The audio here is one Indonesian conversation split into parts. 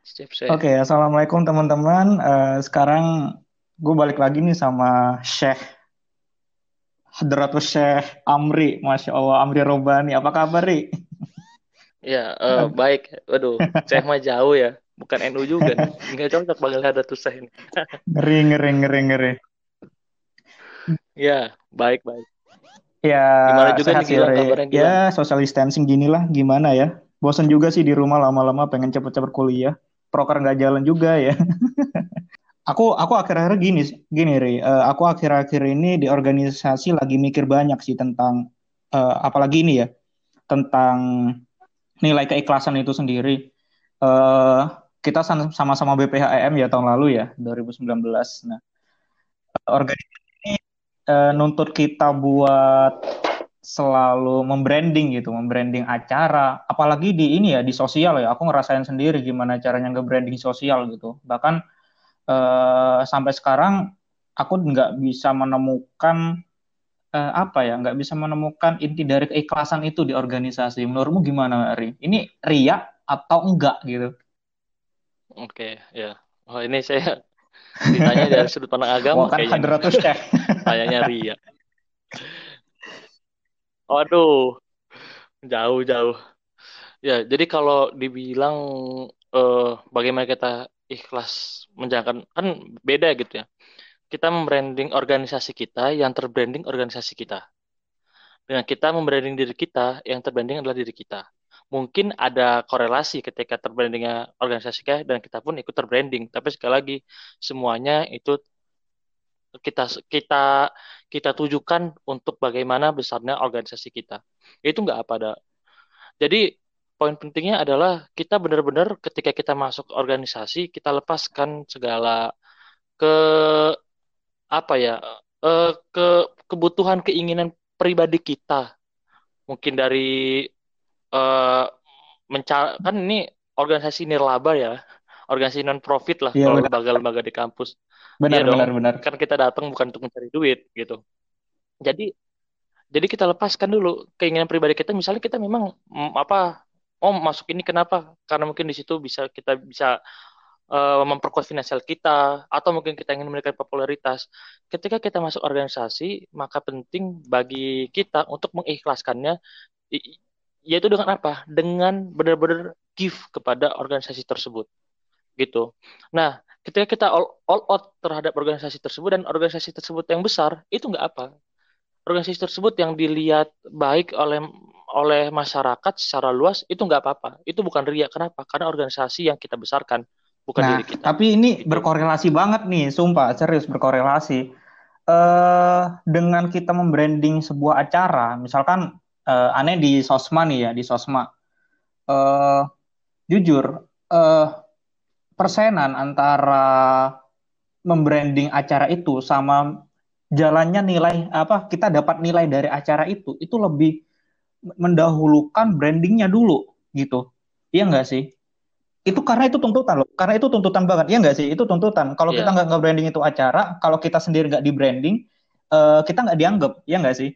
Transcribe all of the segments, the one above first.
Siap, siap. Oke, Assalamualaikum teman-teman. Eh, sekarang gue balik lagi nih sama Syekh Hadratus Syekh Amri. Masya Allah, Amri Robani. Apa kabar, Ri? Ya, eh, baik. Waduh, saya mah jauh ya. Bukan NU juga nih. Nggak cocok panggil tuh saya ini. Ngeri, ngeri, ngeri, ngeri. Ya, baik, baik. Ya, Gimana juga sehat nih Ri. kabarnya Ya, social distancing gini lah. Gimana ya? Bosan juga sih di rumah lama-lama pengen cepet-cepet kuliah. Proker nggak jalan juga ya. Aku aku akhir-akhir gini gini Ri, Eh, aku akhir-akhir ini di organisasi lagi mikir banyak sih tentang eh, apalagi ini ya, tentang nilai keikhlasan itu sendiri. Eh kita sama-sama BPHEM ya tahun lalu ya, 2019. Nah, organisasi ini eh, nuntut kita buat selalu membranding gitu, membranding acara, apalagi di ini ya di sosial ya. Aku ngerasain sendiri gimana caranya nge-branding sosial gitu. Bahkan eh, sampai sekarang aku nggak bisa menemukan eh, apa ya, nggak bisa menemukan inti dari keikhlasan itu di organisasi. Menurutmu gimana, Ri? Ini ria atau enggak gitu? Oke, ya. Oh, ini saya ditanya dari sudut pandang Wah agama kan kayaknya Syekh. Kayaknya Ria. Waduh, jauh-jauh. Ya, jadi kalau dibilang eh, bagaimana kita ikhlas menjalankan, kan beda gitu ya. Kita membranding organisasi kita, yang terbranding organisasi kita. Dengan kita membranding diri kita, yang terbranding adalah diri kita. Mungkin ada korelasi ketika terbrandingnya organisasi kita dan kita pun ikut terbranding. Tapi sekali lagi, semuanya itu kita kita kita tujukan untuk bagaimana besarnya organisasi kita. Itu nggak apa ada. Jadi poin pentingnya adalah kita benar-benar ketika kita masuk organisasi, kita lepaskan segala ke apa ya eh, ke kebutuhan keinginan pribadi kita mungkin dari eh menca- kan ini organisasi nirlaba ya organisasi non profit lah Iya kalau lembaga-lembaga di kampus benar, iya dong benar, benar. kan kita datang bukan untuk mencari duit gitu jadi jadi kita lepaskan dulu keinginan pribadi kita misalnya kita memang mm, apa oh masuk ini kenapa karena mungkin di situ bisa kita bisa eh, memperkuat finansial kita, atau mungkin kita ingin memberikan popularitas. Ketika kita masuk organisasi, maka penting bagi kita untuk mengikhlaskannya, yaitu dengan apa? Dengan benar-benar give kepada organisasi tersebut, gitu. Nah, ketika kita all, all out terhadap organisasi tersebut dan organisasi tersebut yang besar, itu nggak apa. Organisasi tersebut yang dilihat baik oleh oleh masyarakat secara luas itu nggak apa-apa. Itu bukan ria. Kenapa? Karena organisasi yang kita besarkan, bukan Nah, diri kita. tapi ini berkorelasi banget nih, sumpah, serius berkorelasi. Eh, dengan kita membranding sebuah acara, misalkan eh, aneh di Sosma nih ya, di Sosma. Eh, jujur, eh, persenan antara membranding acara itu sama jalannya nilai apa kita dapat nilai dari acara itu itu lebih mendahulukan brandingnya dulu gitu. Iya nggak sih? Itu karena itu tuntutan loh. Karena itu tuntutan banget. Iya nggak sih? Itu tuntutan. Kalau kita Iya, nggak nge-branding itu acara, kalau kita sendiri nggak di branding, eh, kita nggak dianggap. Iya nggak sih?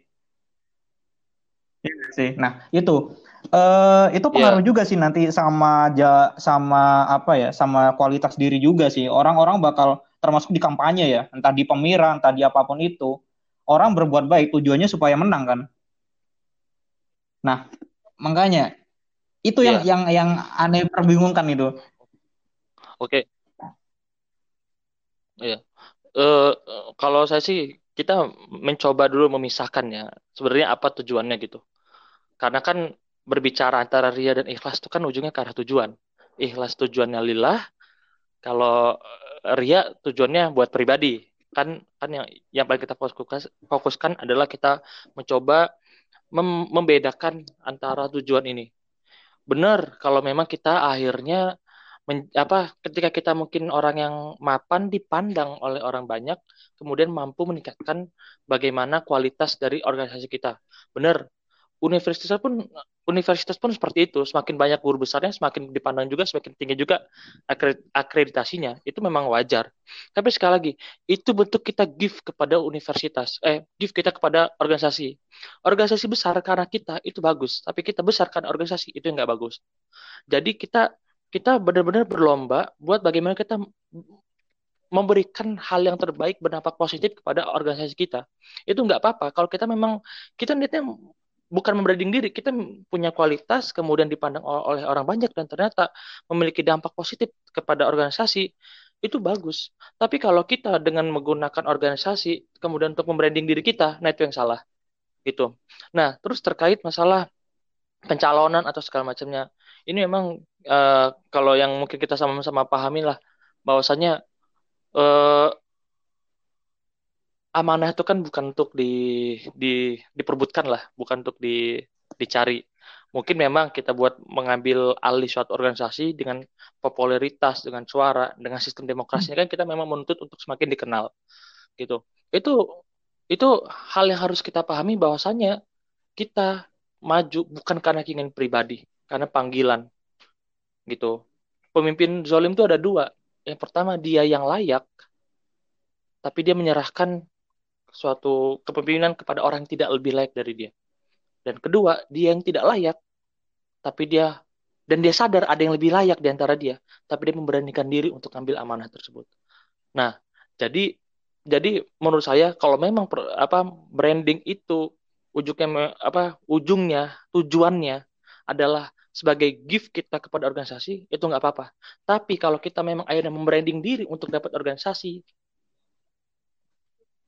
Iya nggak sih. Nah itu eh itu pengaruh iya, juga sih nanti sama ja, sama apa ya, sama kualitas diri juga sih. Orang-orang bakal termasuk di kampanye ya, entah di pemira, entah di apa pun itu. Orang berbuat baik tujuannya supaya menang kan. Nah, makanya itu yang iya. yang yang aneh perbingungkan itu. Oke, iya. Eh, kalau saya sih kita mencoba dulu memisahkan ya. Sebenarnya apa tujuannya gitu. Karena kan berbicara antara ria dan ikhlas itu kan ujungnya ke arah tujuan. Ikhlas tujuannya lillah, kalau eh, ria tujuannya buat pribadi. Kan kan yang yang paling kita fokus fokuskan adalah kita mencoba mem- membedakan antara tujuan ini. Benar, kalau memang kita akhirnya men- apa ketika kita mungkin orang yang mapan dipandang oleh orang banyak, kemudian mampu meningkatkan bagaimana kualitas dari organisasi kita. Benar, universitas pun universitas pun seperti itu. Semakin banyak guru besarnya, semakin dipandang juga, semakin tinggi juga akre- akreditasinya. Itu memang wajar. Tapi sekali lagi, itu bentuk kita give kepada universitas, eh give kita kepada organisasi. Organisasi besar karena kita itu bagus, tapi kita besarkan organisasi itu yang nggak bagus. Jadi kita kita benar-benar berlomba buat bagaimana kita memberikan hal yang terbaik berdampak positif kepada organisasi kita. Itu nggak apa-apa. Kalau kita memang kita niatnya bukan membranding diri, kita punya kualitas kemudian dipandang oleh orang banyak dan ternyata memiliki dampak positif kepada organisasi, itu bagus. Tapi kalau kita dengan menggunakan organisasi kemudian untuk membranding diri kita, nah itu yang salah. Gitu. Nah, terus terkait masalah pencalonan atau segala macamnya. Ini memang uh, kalau yang mungkin kita sama-sama pahami lah bahwasanya uh, amanah itu kan bukan untuk di, di diperbutkan lah, bukan untuk di, dicari. Mungkin memang kita buat mengambil alih suatu organisasi dengan popularitas, dengan suara, dengan sistem demokrasinya kan kita memang menuntut untuk semakin dikenal, gitu. Itu itu hal yang harus kita pahami bahwasanya kita maju bukan karena keinginan pribadi, karena panggilan, gitu. Pemimpin zolim itu ada dua, yang pertama dia yang layak, tapi dia menyerahkan suatu kepemimpinan kepada orang yang tidak lebih layak dari dia. Dan kedua, dia yang tidak layak, tapi dia dan dia sadar ada yang lebih layak di antara dia, tapi dia memberanikan diri untuk ambil amanah tersebut. Nah, jadi jadi menurut saya kalau memang per, apa branding itu ujungnya apa ujungnya tujuannya adalah sebagai gift kita kepada organisasi itu nggak apa-apa. Tapi kalau kita memang akhirnya membranding diri untuk dapat organisasi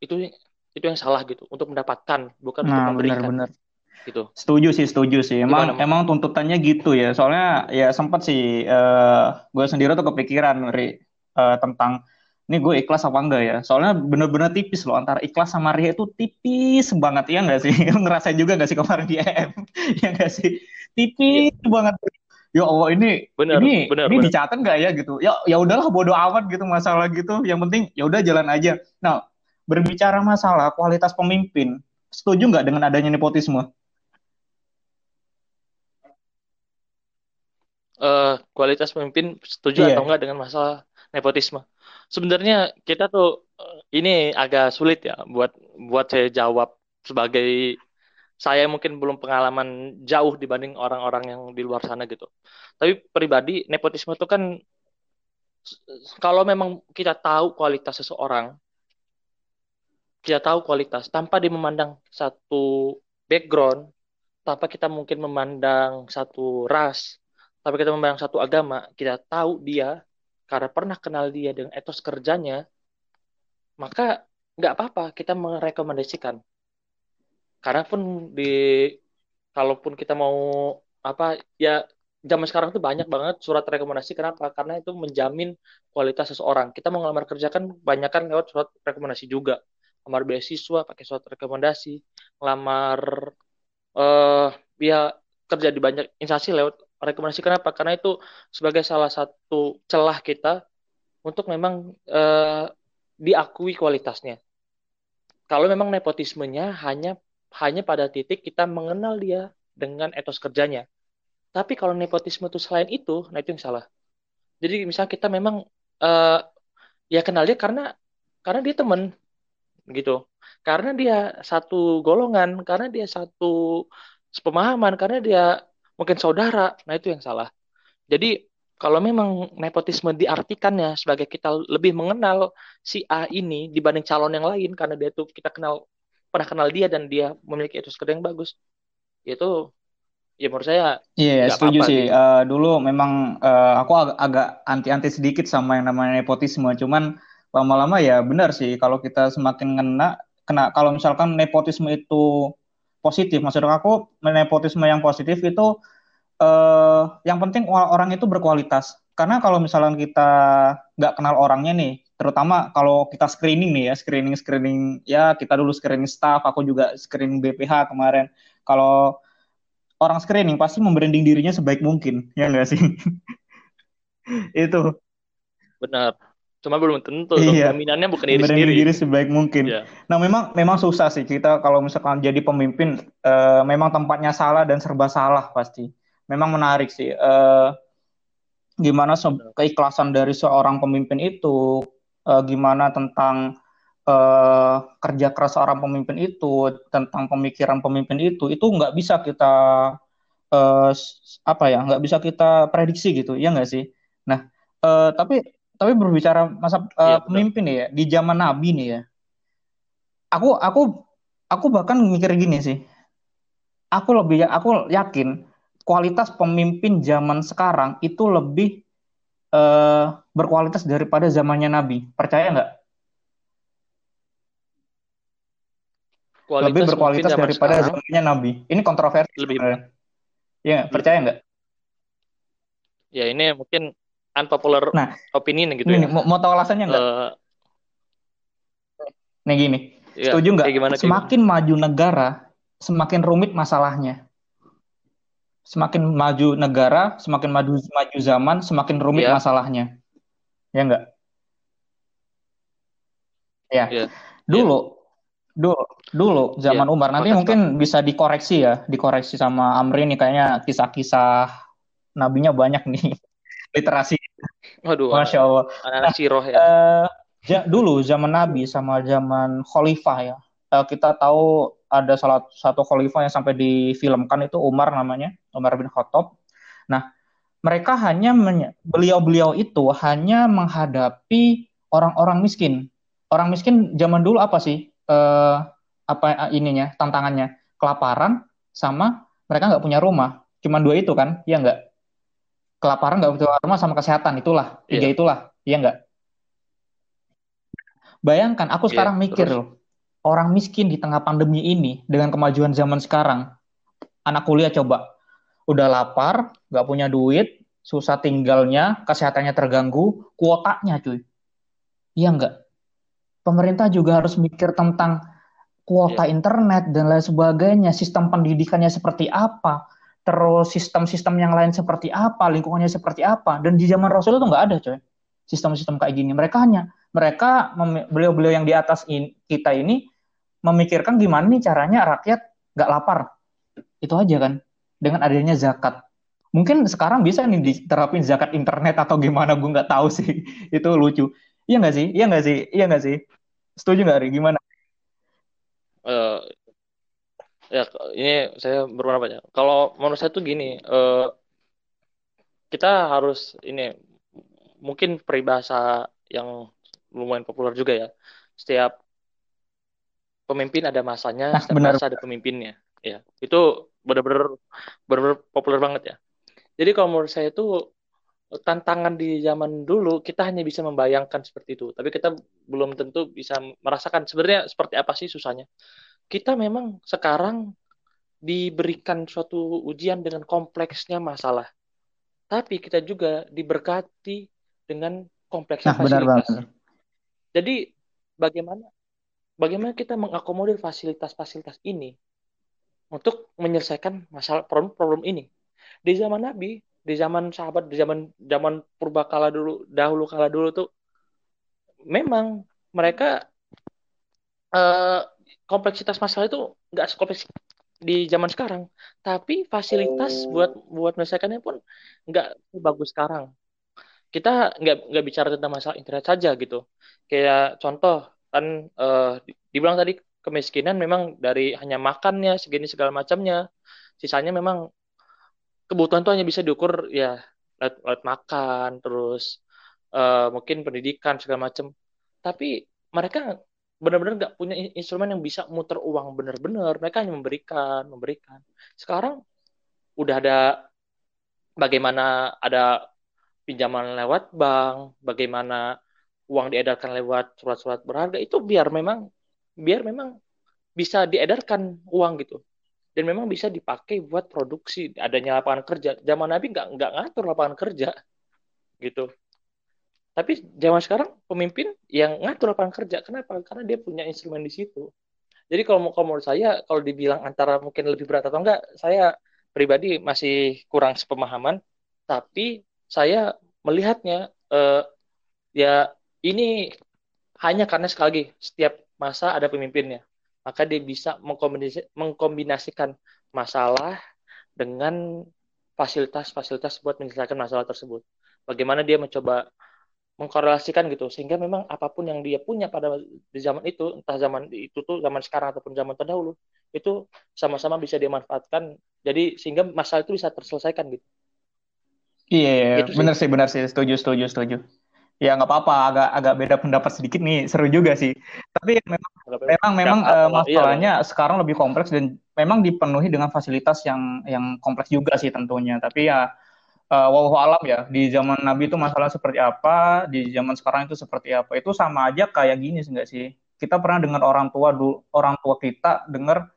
itu itu yang salah gitu untuk mendapatkan bukan nah, untuk memberikan. Benar, benar. Gitu. Setuju sih, setuju sih. Emang Gimana, emang tuntutannya gitu ya. Soalnya ya sempat sih uh, eh, gue sendiri tuh kepikiran Ri, uh, tentang ini gue ikhlas apa enggak ya? Soalnya bener-bener tipis loh antara ikhlas sama ria itu tipis banget ya enggak sih? Ngerasain juga enggak sih kemarin di EM? ya enggak sih? Tipis ya. banget. Ya Allah ini bener, ini bener, ini dicatat enggak ya gitu? Ya ya udahlah bodo amat gitu masalah gitu. Yang penting ya udah jalan aja. Nah berbicara masalah kualitas pemimpin, setuju nggak dengan adanya nepotisme? Uh, kualitas pemimpin setuju yeah. atau enggak dengan masalah nepotisme? Sebenarnya kita tuh uh, ini agak sulit ya buat buat saya jawab sebagai saya mungkin belum pengalaman jauh dibanding orang-orang yang di luar sana gitu. Tapi pribadi nepotisme itu kan kalau memang kita tahu kualitas seseorang, kita tahu kualitas tanpa dia memandang satu background, tanpa kita mungkin memandang satu ras, tapi kita memandang satu agama, kita tahu dia karena pernah kenal dia dengan etos kerjanya, maka nggak apa-apa kita merekomendasikan. Karena pun di kalaupun kita mau apa ya zaman sekarang tuh banyak banget surat rekomendasi kenapa? Karena itu menjamin kualitas seseorang. Kita mau ngelamar kerja kan banyak kan lewat surat rekomendasi juga lamar beasiswa pakai surat rekomendasi lamar uh, ya kerja di banyak instansi lewat rekomendasi. Kenapa? Karena itu sebagai salah satu celah kita untuk memang uh, diakui kualitasnya. Kalau memang nepotismenya hanya hanya pada titik kita mengenal dia dengan etos kerjanya. Tapi kalau nepotisme itu selain itu nah itu yang salah. Jadi misalnya kita memang uh, ya kenal dia karena karena dia teman gitu. Karena dia satu golongan karena dia satu pemahaman karena dia mungkin saudara nah itu yang salah. Jadi kalau memang nepotisme diartikannya sebagai kita lebih mengenal si A ini dibanding calon yang lain karena dia tuh kita kenal pernah kenal dia dan dia memiliki etos kerja yang bagus. Itu ya menurut saya iya yeah, setuju apa -apa, sih. Gitu. uh, dulu memang uh, aku ag agak anti-anti sedikit sama yang namanya nepotisme. Cuman lama-lama ya benar sih. Kalau kita semakin kena kena kalau misalkan nepotisme itu positif maksud aku nepotisme yang positif itu eh, yang penting orang itu berkualitas. Karena kalau misalkan kita nggak kenal orangnya nih terutama kalau kita screening nih ya screening screening ya kita dulu screening staff aku juga screening BPH kemarin. Kalau orang screening pasti membranding dirinya sebaik mungkin ya enggak sih? Itu. Benar cuma belum tentu iya. dominannya bukan diri sendiri. diri sebaik mungkin. Yeah. nah memang memang susah sih kita kalau misalkan jadi pemimpin uh, memang tempatnya salah dan serba salah pasti. Memang menarik sih uh, gimana keikhlasan dari seorang pemimpin itu uh, gimana tentang uh, kerja keras seorang pemimpin itu tentang pemikiran pemimpin itu itu nggak bisa kita uh, apa ya nggak bisa kita prediksi gitu ya nggak sih? Nah, uh, tapi tapi berbicara masa uh, Iya, benar. pemimpin ya di zaman Nabi nih ya. Aku aku aku bahkan mikir gini sih. Aku lebih aku yakin kualitas pemimpin zaman sekarang itu lebih uh, berkualitas daripada zamannya Nabi. Percaya nggak? Kualitas lebih berkualitas zaman daripada sekarang, zamannya Nabi. Ini kontroversi. Lebih. Ya, percaya nggak? Ya ini mungkin unpopular nah, opinion gitu ini, ya. Mau, mau tahu alasannya nggak? Uh, nih gini, ya, setuju nggak? Gimana, semakin gimana? maju negara, semakin rumit masalahnya. Semakin maju negara, semakin maju maju zaman, semakin rumit ya. masalahnya. Ya nggak? Ya. ya. Dulu, ya. dulu, dulu zaman ya, Umar. Nanti mungkin bisa dikoreksi ya, dikoreksi sama Amri nih kayaknya kisah-kisah nabinya banyak nih literasi. Waduh, masya Allah. Anak siroh ya. Uh, ja, dulu zaman Nabi sama zaman Khalifah ya. Uh, kita tahu ada salah satu Khalifah yang sampai difilmkan itu Umar namanya, Umar bin Khattab. Nah, mereka hanya beliau-beliau itu hanya menghadapi orang-orang miskin. Orang miskin zaman dulu apa sih? Uh, apa ininya tantangannya? Kelaparan sama mereka nggak punya rumah. Cuman dua itu kan? Ya nggak? Kelaparan nggak butuh rumah sama kesehatan itulah tiga yeah. itulah iya nggak bayangkan aku yeah, sekarang mikir loh orang miskin di tengah pandemi ini dengan kemajuan zaman sekarang anak kuliah coba udah lapar nggak punya duit susah tinggalnya kesehatannya terganggu kuotanya cuy iya nggak pemerintah juga harus mikir tentang kuota yeah. internet dan lain sebagainya sistem pendidikannya seperti apa terus sistem-sistem yang lain seperti apa, lingkungannya seperti apa. Dan di zaman Rasul itu nggak ada, coy. Sistem-sistem kayak gini. Mereka hanya, mereka, beliau-beliau yang di atas in, kita ini, memikirkan gimana nih caranya rakyat nggak lapar. Itu aja kan. Dengan adanya zakat. Mungkin sekarang bisa nih diterapin zakat internet atau gimana, gue nggak tahu sih. itu lucu. Iya nggak sih? Iya nggak sih? Iya nggak sih? Setuju nggak, Ri? Gimana? Uh, ya ini saya berpendapat ya kalau menurut saya tuh gini uh, kita harus ini mungkin peribahasa yang lumayan populer juga ya. Setiap pemimpin ada masanya nah, setiap benar. masa ada pemimpinnya. Ya itu benar-benar benar populer banget ya. Jadi kalau menurut saya itu tantangan di zaman dulu kita hanya bisa membayangkan seperti itu. Tapi kita belum tentu bisa merasakan sebenarnya seperti apa sih susahnya kita memang sekarang diberikan suatu ujian dengan kompleksnya masalah. Tapi kita juga diberkati dengan kompleksnya nah, fasilitas. Benar Jadi bagaimana bagaimana kita mengakomodir fasilitas-fasilitas ini untuk menyelesaikan masalah problem-problem ini. Di zaman Nabi, di zaman sahabat, di zaman zaman purbakala dulu, dahulu kala dulu tuh memang mereka uh, kompleksitas masalah itu nggak sekompleks di zaman sekarang, tapi fasilitas buat buat menyelesaikannya pun nggak bagus sekarang. Kita nggak nggak bicara tentang masalah internet saja gitu. Kayak contoh kan uh, dibilang tadi kemiskinan memang dari hanya makannya segini segala macamnya, sisanya memang kebutuhan tuh hanya bisa diukur ya lewat, lewat makan, terus uh, mungkin pendidikan segala macam. Tapi mereka benar-benar nggak punya instrumen yang bisa muter uang benar-benar. Mereka hanya memberikan memberikan. Sekarang udah ada bagaimana ada pinjaman lewat bank bagaimana uang diedarkan lewat surat-surat berharga itu biar memang biar memang bisa diedarkan uang gitu. Dan memang bisa dipakai buat produksi adanya lapangan kerja. Zaman nabi nggak nggak ngatur lapangan kerja gitu tapi zaman sekarang pemimpin yang ngatur lapangan kerja. Kenapa? Karena dia punya instrumen di situ. Jadi kalau, kalau menurut saya, kalau dibilang antara mungkin lebih berat atau enggak, saya pribadi masih kurang sepemahaman. Tapi saya melihatnya, eh, ya ini hanya karena sekali lagi, setiap masa ada pemimpinnya. Maka dia bisa mengkombinasi, mengkombinasikan masalah dengan fasilitas-fasilitas buat menyelesaikan masalah tersebut. Bagaimana dia mencoba mengkorelasikan gitu sehingga memang apa pun yang dia punya pada di zaman itu entah zaman itu tuh zaman sekarang ataupun zaman terdahulu itu sama-sama bisa dimanfaatkan jadi sehingga masalah itu bisa terselesaikan gitu Iya, iya, Gitu sih. bener sih, bener sih, setuju, setuju, setuju. Ya nggak apa-apa, agak agak beda pendapat sedikit nih, seru juga sih. Tapi memang memang Gak memang apa-apa eh. Iya masalahnya sekarang lebih kompleks dan memang dipenuhi dengan fasilitas yang yang kompleks juga sih tentunya. Tapi ya uh, wallahu alam ya di zaman Nabi itu masalah seperti apa, di zaman sekarang itu seperti apa. Itu sama aja kayak gini sih enggak sih? Kita pernah dengar orang tua dulu, orang tua kita dengar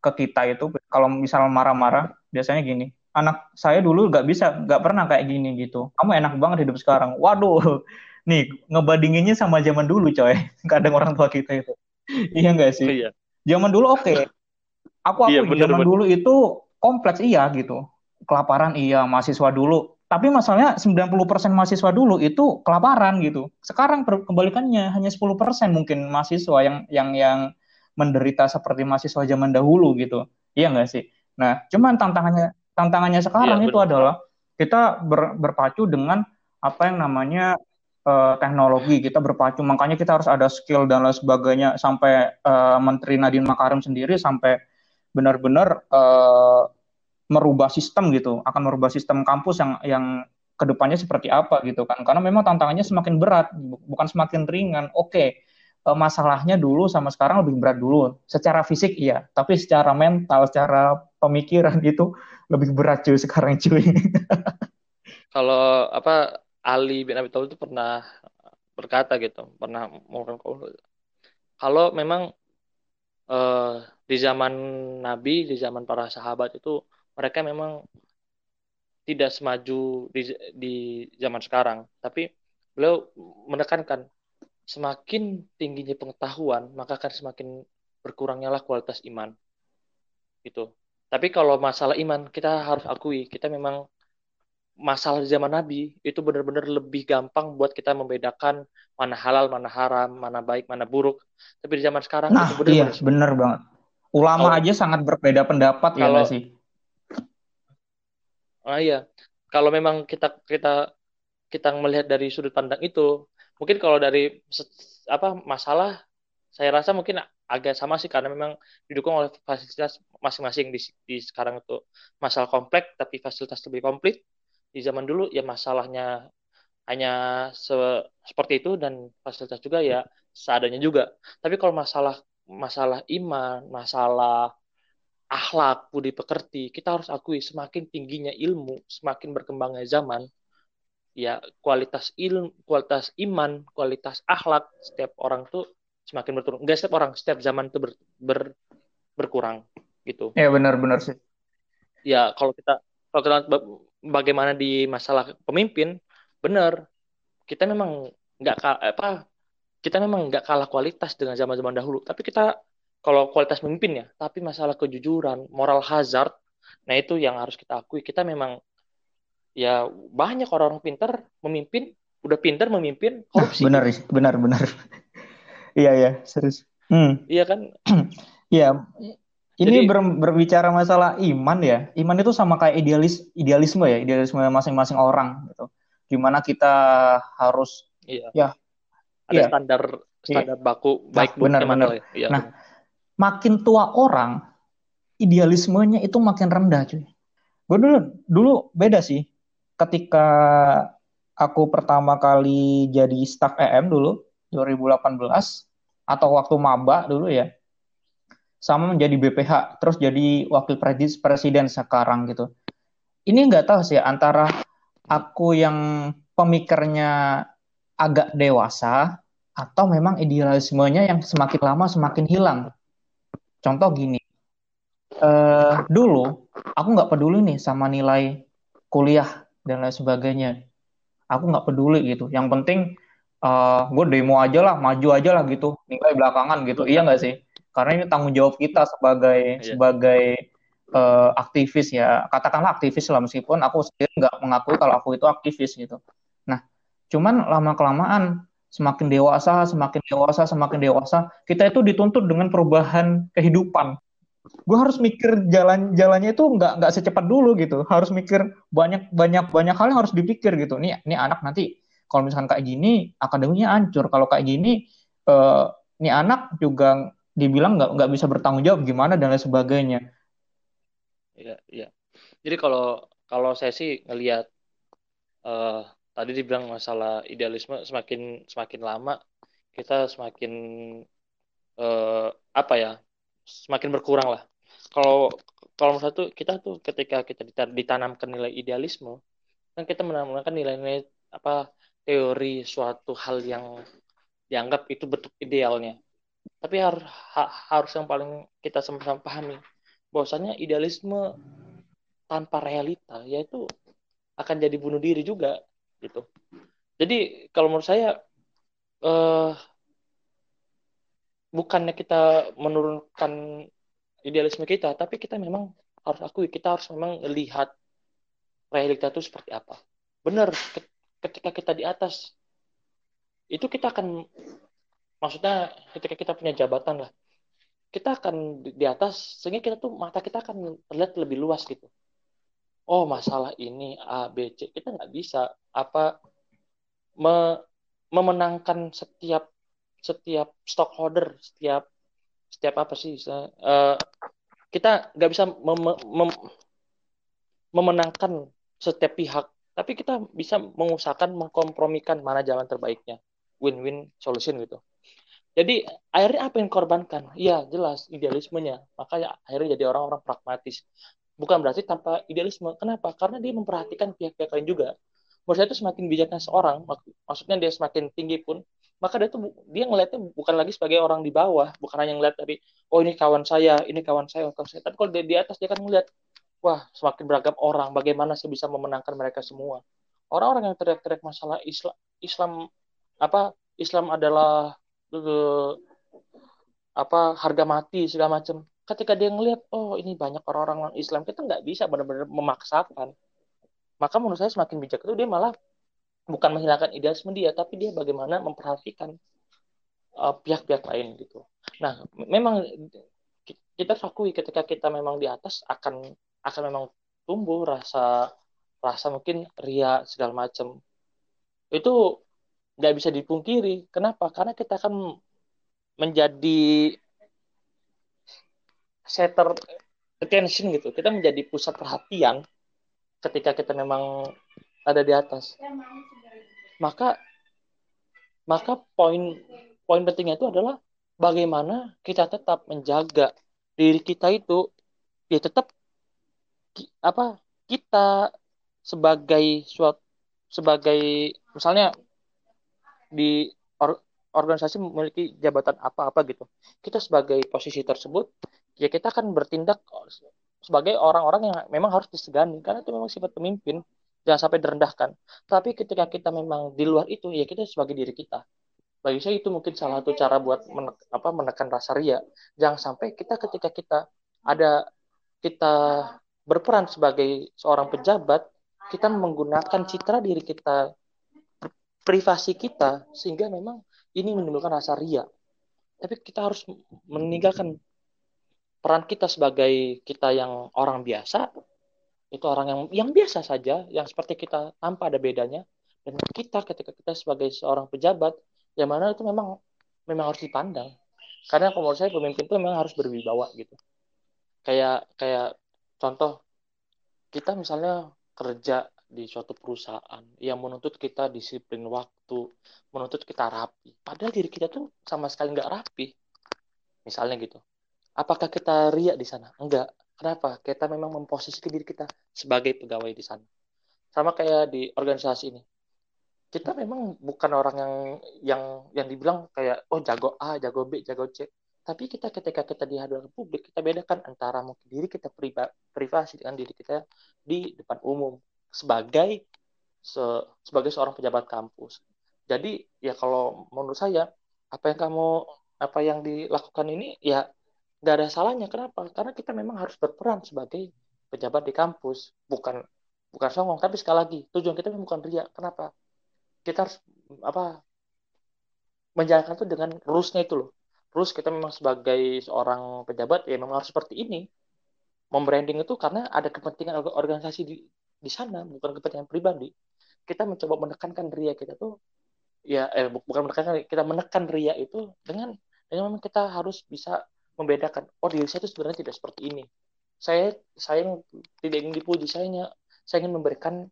ke kita itu kalau misal marah-marah biasanya gini anak saya dulu nggak bisa nggak pernah kayak gini gitu kamu enak banget hidup sekarang waduh nih ngebandinginnya sama zaman dulu coy kadang orang tua kita itu iya nggak sih Iya. zaman dulu oke okay. aku Iya aku bener zaman bener. dulu itu kompleks iya gitu kelaparan iya mahasiswa dulu tapi masalahnya 90% mahasiswa dulu itu kelaparan gitu. Sekarang kebalikannya hanya 10% mungkin mahasiswa yang yang yang menderita seperti mahasiswa zaman dahulu gitu. Iya nggak sih? Nah, cuman tantangannya tantangannya Iya sekarang itu bener. adalah kita ber, berpacu dengan apa yang namanya uh, teknologi. Kita berpacu, makanya kita harus ada skill dan lain sebagainya. Sampai uh, Menteri Nadiem Makarim sendiri sampai benar-benar uh, merubah sistem gitu, akan merubah sistem kampus yang yang ke depannya seperti apa gitu kan. Karena memang tantangannya semakin berat, bukan semakin ringan. Oke, uh, masalahnya dulu sama sekarang lebih berat dulu. Secara fisik iya, tapi secara mental, secara pemikiran itu lebih berat cuy sekarang cuy. Kalau apa Ali bin Abi Thalib itu pernah berkata gitu, pernah mengungkapkan kalau memang uh, di zaman Nabi, di zaman para sahabat itu mereka memang tidak semaju di, di zaman sekarang, tapi beliau menekankan semakin tingginya pengetahuan, maka akan semakin berkurangnya lah kualitas iman. Gitu. Tapi kalau masalah iman, kita harus akui, kita memang masalah di zaman Nabi itu benar-benar lebih gampang buat kita membedakan mana halal, mana haram, mana baik, mana buruk. Tapi di zaman sekarang nah, itu benar-benar iya, benar banget. Ulama kalau, aja sangat berbeda pendapat ya kalau, ya sih? Ah iya, kalau memang kita kita kita melihat dari sudut pandang itu, mungkin kalau dari apa masalah saya rasa mungkin agak sama sih karena memang didukung oleh fasilitas masing-masing di, di sekarang itu. Masalah kompleks tapi fasilitas lebih komplit. Di zaman dulu ya masalahnya hanya se seperti itu dan fasilitas juga ya seadanya juga. Tapi kalau masalah masalah iman masalah akhlak budi pekerti kita harus akui semakin tingginya ilmu semakin berkembangnya zaman ya kualitas ilmu, kualitas iman, kualitas akhlak setiap orang tuh semakin berturun. Enggak setiap orang, setiap zaman itu ber, ber, berkurang gitu. Ya benar-benar sih. Ya kalau kita kalau kita bagaimana di masalah pemimpin, benar kita memang nggak apa kita memang nggak kalah kualitas dengan zaman-zaman dahulu. Tapi kita kalau kualitas pemimpin ya, tapi masalah kejujuran, moral hazard, nah itu yang harus kita akui. Kita memang ya banyak orang-orang pintar memimpin udah pintar memimpin korupsi. benar benar benar. Iya iya serius. Hmm. iya kan? Iya. Ini Jadi, ber, berbicara masalah iman ya. Iman itu sama kayak idealis idealisme ya idealisme masing-masing orang gitu. Gimana kita harus iya. Ya. Ada iya. standar standar iya. baku baik nah, benar benar. ya, nah benar. Makin tua orang idealismenya itu makin rendah cuy. Gue dulu dulu beda sih. Ketika aku pertama kali jadi staff EM dulu 2018 atau waktu maba dulu ya sama menjadi BPH terus jadi wakil presiden sekarang gitu. Ini nggak tahu sih antara aku yang pemikirnya agak dewasa atau memang idealismenya yang semakin lama semakin hilang contoh gini uh, dulu aku nggak peduli nih sama nilai kuliah dan lain sebagainya. Aku nggak peduli gitu. Yang penting uh, gue demo aja lah maju aja lah gitu nilai belakangan gitu. Iya nggak sih? Karena ini tanggung jawab kita sebagai yeah. sebagai uh, aktivis ya. Katakanlah aktivis lah meskipun aku sendiri nggak mengakui kalau aku itu aktivis gitu. Nah cuman lama kelamaan semakin dewasa semakin dewasa semakin dewasa kita itu dituntut dengan perubahan kehidupan. Gue harus mikir jalan jalannya itu nggak nggak secepat dulu gitu. Harus mikir banyak banyak banyak hal yang harus dipikir gitu. Nih ini anak nanti kalau misalkan kayak gini akademinya hancur. Kalau kayak gini uh, nih anak juga dibilang nggak nggak bisa bertanggung jawab gimana dan lain sebagainya. Iya iya. Jadi kalau kalau saya sih ngelihat uh, tadi dibilang masalah idealisme semakin semakin lama kita semakin uh, apa ya semakin berkurang lah. Kalau kalau menurut tuh kita tuh ketika kita ditanamkan nilai idealisme kan kita menanamkan nilai-nilai apa teori suatu hal yang dianggap itu bentuk idealnya. Tapi harus ha, harus yang paling kita sama-sama pahami bahwasanya idealisme tanpa realita yaitu akan jadi bunuh diri juga gitu. Jadi kalau menurut saya eh, bukannya kita menurunkan idealisme kita tapi kita memang harus akui kita harus memang lihat realita itu seperti apa. Benar ketika kita di atas itu kita akan maksudnya ketika kita punya jabatan lah kita akan di atas sehingga kita tuh mata kita akan terlihat lebih luas gitu. Oh masalah ini A B C kita nggak bisa apa me, memenangkan setiap setiap stockholder setiap setiap apa sih uh, kita nggak bisa mem mem memenangkan setiap pihak tapi kita bisa mengusahakan mengkompromikan mana jalan terbaiknya. Win-win solution gitu. Jadi akhirnya apa yang korbankan ya jelas idealismenya. Makanya akhirnya jadi orang-orang pragmatis. Bukan berarti tanpa idealisme. Kenapa? Karena dia memperhatikan pihak-pihak lain juga menurut saya itu semakin bijaknya seorang mak maksudnya dia semakin tinggi pun maka dia tuh dia ngelihatnya bukan lagi sebagai orang di bawah bukan hanya ngeliat dari oh ini kawan saya ini kawan saya kawan saya. Tapi kalau dia di atas dia kan ngeliat wah semakin beragam orang bagaimana saya bisa memenangkan mereka semua. Orang-orang yang teriak-teriak masalah Islam Islam apa Islam adalah uh, apa harga mati segala macam. Ketika dia ngelihat oh ini banyak orang-orang Islam kita nggak bisa benar-benar memaksakan maka menurut saya semakin bijak itu dia malah bukan menghilangkan idealisme dia tapi dia bagaimana memperhatikan uh, pihak-pihak lain gitu. Nah memang kita akui ketika kita memang di atas akan akan memang tumbuh rasa rasa mungkin ria segala macam. Itu nggak bisa dipungkiri. Kenapa? Karena kita akan menjadi center attention gitu. Kita menjadi pusat perhatian ketika kita memang ada di atas. Maka maka poin poin pentingnya itu adalah bagaimana kita tetap menjaga diri kita itu ya tetap apa kita sebagai suatu sebagai misalnya di or, organisasi memiliki jabatan apa-apa gitu. Kita sebagai posisi tersebut ya kita akan bertindak sebagai orang-orang yang memang harus disegani karena itu memang sifat pemimpin jangan sampai direndahkan. Tapi ketika kita memang di luar itu, ya kita sebagai diri kita. Bagi saya itu mungkin salah satu cara buat menek, apa, menekan rasa ria. Jangan sampai kita ketika kita ada kita berperan sebagai seorang pejabat, kita menggunakan citra diri kita, privasi kita, sehingga memang ini menimbulkan rasa ria. Tapi kita harus meninggalkan peran kita sebagai kita yang orang biasa itu orang yang yang biasa saja, yang seperti kita tanpa ada bedanya. Dan kita ketika kita sebagai seorang pejabat, yang mana itu memang memang harus dipandang. Karena kalau menurut saya pemimpin itu memang harus berwibawa gitu. Kayak kayak contoh kita misalnya kerja di suatu perusahaan yang menuntut kita disiplin waktu, menuntut kita rapi. Padahal diri kita tuh sama sekali nggak rapi. Misalnya gitu. Apakah kita riak di sana? Enggak. Kenapa? Kita memang memposisikan diri kita sebagai pegawai di sana. Sama kayak di organisasi ini. Kita memang bukan orang yang yang yang dibilang kayak oh jago A, jago B, jago C. Tapi kita ketika kita di hadapan publik kita bedakan antara mungkin diri kita priva, privasi dengan diri kita di depan umum sebagai se, sebagai seorang pejabat kampus. Jadi ya kalau menurut saya apa yang kamu apa yang dilakukan ini ya nggak ada salahnya kenapa? Karena kita memang harus berperan sebagai pejabat di kampus. Bukan bukan songong tapi sekali lagi tujuan kita bukan ria kenapa? Kita harus apa menjalankan itu dengan rulesnya itu loh. Rules kita memang sebagai seorang pejabat ya memang harus seperti ini. Membranding itu karena ada kepentingan organisasi di di sana bukan kepentingan pribadi. Kita mencoba menekankan ria kita tuh ya eh bukan menekankan kita menekan ria itu dengan dengan memang kita harus bisa membedakan oh diri saya itu sebenarnya tidak seperti ini. Saya saya tidak ingin dipuji saya saya ingin memberikan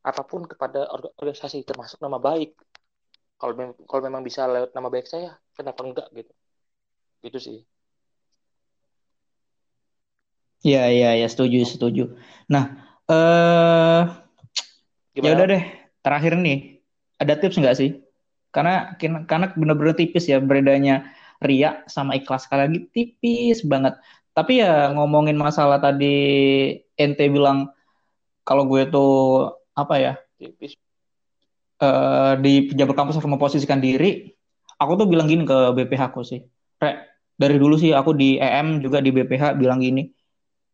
apa pun kepada organisasi termasuk nama baik. Kalau mem kalau memang bisa lewat nama baik saya kenapa enggak gitu. Gitu sih. Iya, iya, ya, setuju, setuju. Nah, eh ya udah deh, terakhir nih, ada tips nggak sih? Karena karena benar-benar tipis ya beredanya Ria sama ikhlas sekali lagi tipis banget. Tapi ya ngomongin masalah tadi ente bilang kalau gue tuh apa ya? Tipis. Uh, di pejabat kampus harus memposisikan diri. Aku tuh bilang gini ke BPH aku sih. Rek, dari dulu sih aku di EM juga di BPH bilang gini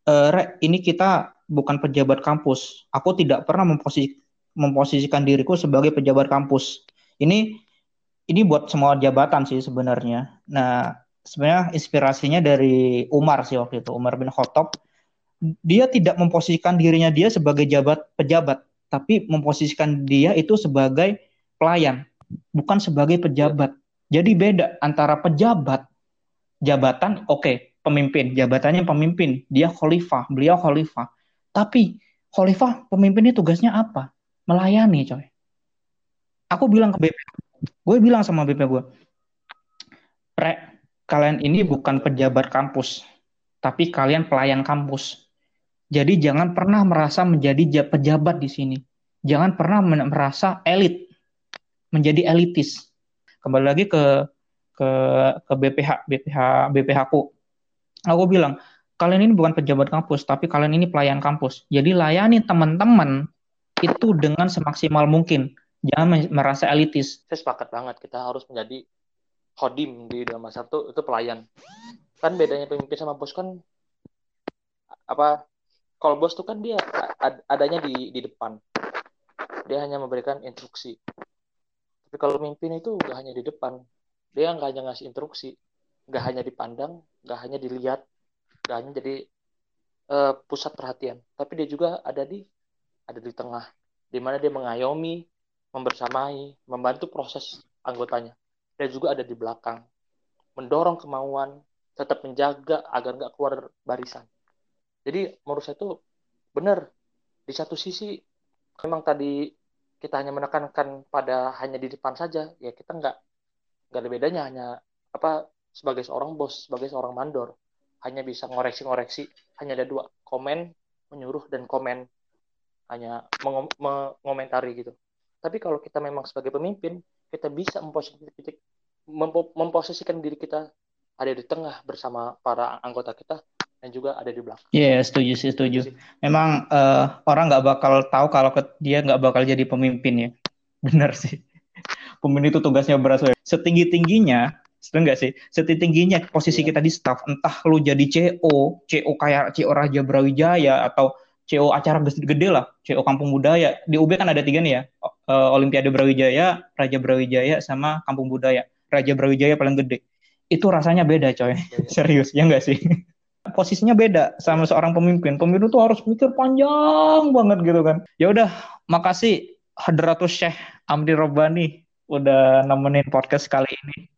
uh, Rek, ini kita bukan pejabat kampus. Aku tidak pernah memposisi, memposisikan diriku sebagai pejabat kampus. Ini ini buat semua jabatan sih sebenarnya. Nah, sebenarnya inspirasinya dari Umar sih waktu itu, Umar bin Khattab. Dia tidak memposisikan dirinya dia sebagai jabat pejabat, tapi memposisikan dia itu sebagai pelayan, bukan sebagai pejabat. Jadi beda antara pejabat, jabatan, oke, okay, pemimpin, jabatannya pemimpin, dia khalifah, beliau khalifah. Tapi khalifah pemimpinnya tugasnya apa? Melayani, coy. Aku bilang ke BP, gue bilang sama BP gue, Rek, kalian ini bukan pejabat kampus, tapi kalian pelayan kampus. Jadi jangan pernah merasa menjadi pejabat di sini. Jangan pernah merasa elit, menjadi elitis. Kembali lagi ke ke ke BPH BPH BPH ku aku bilang kalian ini bukan pejabat kampus tapi kalian ini pelayan kampus jadi layani teman-teman itu dengan semaksimal mungkin jangan merasa elitis. Saya sepakat banget kita harus menjadi hodim di dalam masa itu itu pelayan. Kan bedanya pemimpin sama bos kan apa kalau bos tuh kan dia adanya di di depan. Dia hanya memberikan instruksi. Tapi kalau pemimpin itu gak hanya di depan dia nggak hanya ngasih instruksi nggak hanya dipandang nggak hanya dilihat nggak hanya jadi uh, pusat perhatian. Tapi dia juga ada di ada di tengah di mana dia mengayomi membersamai membantu proses anggotanya. Dan juga ada di belakang. Mendorong kemauan tetap menjaga agar nggak keluar barisan. Jadi menurut saya itu benar. Di satu sisi memang tadi kita hanya menekankan pada hanya di depan saja ya kita nggak nggak ada bedanya. Hanya apa sebagai seorang bos, sebagai seorang mandor, hanya bisa ngoreksi-ngoreksi, hanya ada dua, komen, menyuruh, dan komen, hanya mengomentari gitu. Tapi kalau kita memang sebagai pemimpin, kita bisa memposisikan, diri kita ada di tengah bersama para anggota kita dan juga ada di belakang. Iya, yeah, setuju sih, setuju. Memang uh, orang nggak bakal tahu kalau dia nggak bakal jadi pemimpin ya. Benar sih. Pemimpin itu tugasnya berat. Setinggi tingginya Setuju nggak sih? Setingginya posisi yeah. kita di staff, entah lu jadi CO, CO kayak CO Raja Brawijaya atau CO acara gede-gede lah, CO Kampung Budaya. Di UB kan ada tiga nih ya, uh, Olimpiade Brawijaya, Raja Brawijaya, sama Kampung Budaya. Raja Brawijaya paling gede. Itu rasanya beda coy, serius, ya nggak sih? Posisinya beda sama seorang pemimpin. Pemimpin tuh harus mikir panjang banget gitu kan. Ya udah, makasih Hadratus Syekh Amri Robbani udah nemenin podcast kali ini.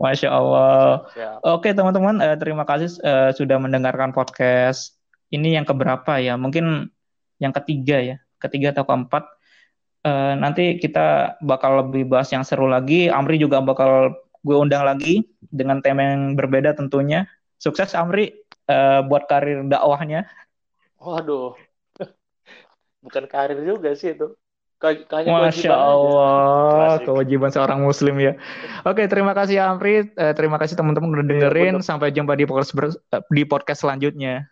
Masya Allah. Oke teman-teman, uh, terima kasih uh, sudah mendengarkan podcast. Ini yang keberapa ya? Mungkin yang ketiga ya, ketiga atau keempat. Uh, nanti kita bakal lebih bahas yang seru lagi. Amri juga bakal gue undang lagi dengan tema yang berbeda tentunya. Sukses Amri uh, buat karir dakwahnya. Waduh, bukan karir juga sih itu. Masya Allah, aja. kewajiban seorang muslim ya. Oke, terima kasih Amri, eh, terima kasih teman-teman udah iya, dengerin. Sampai jumpa di podcast di podcast selanjutnya.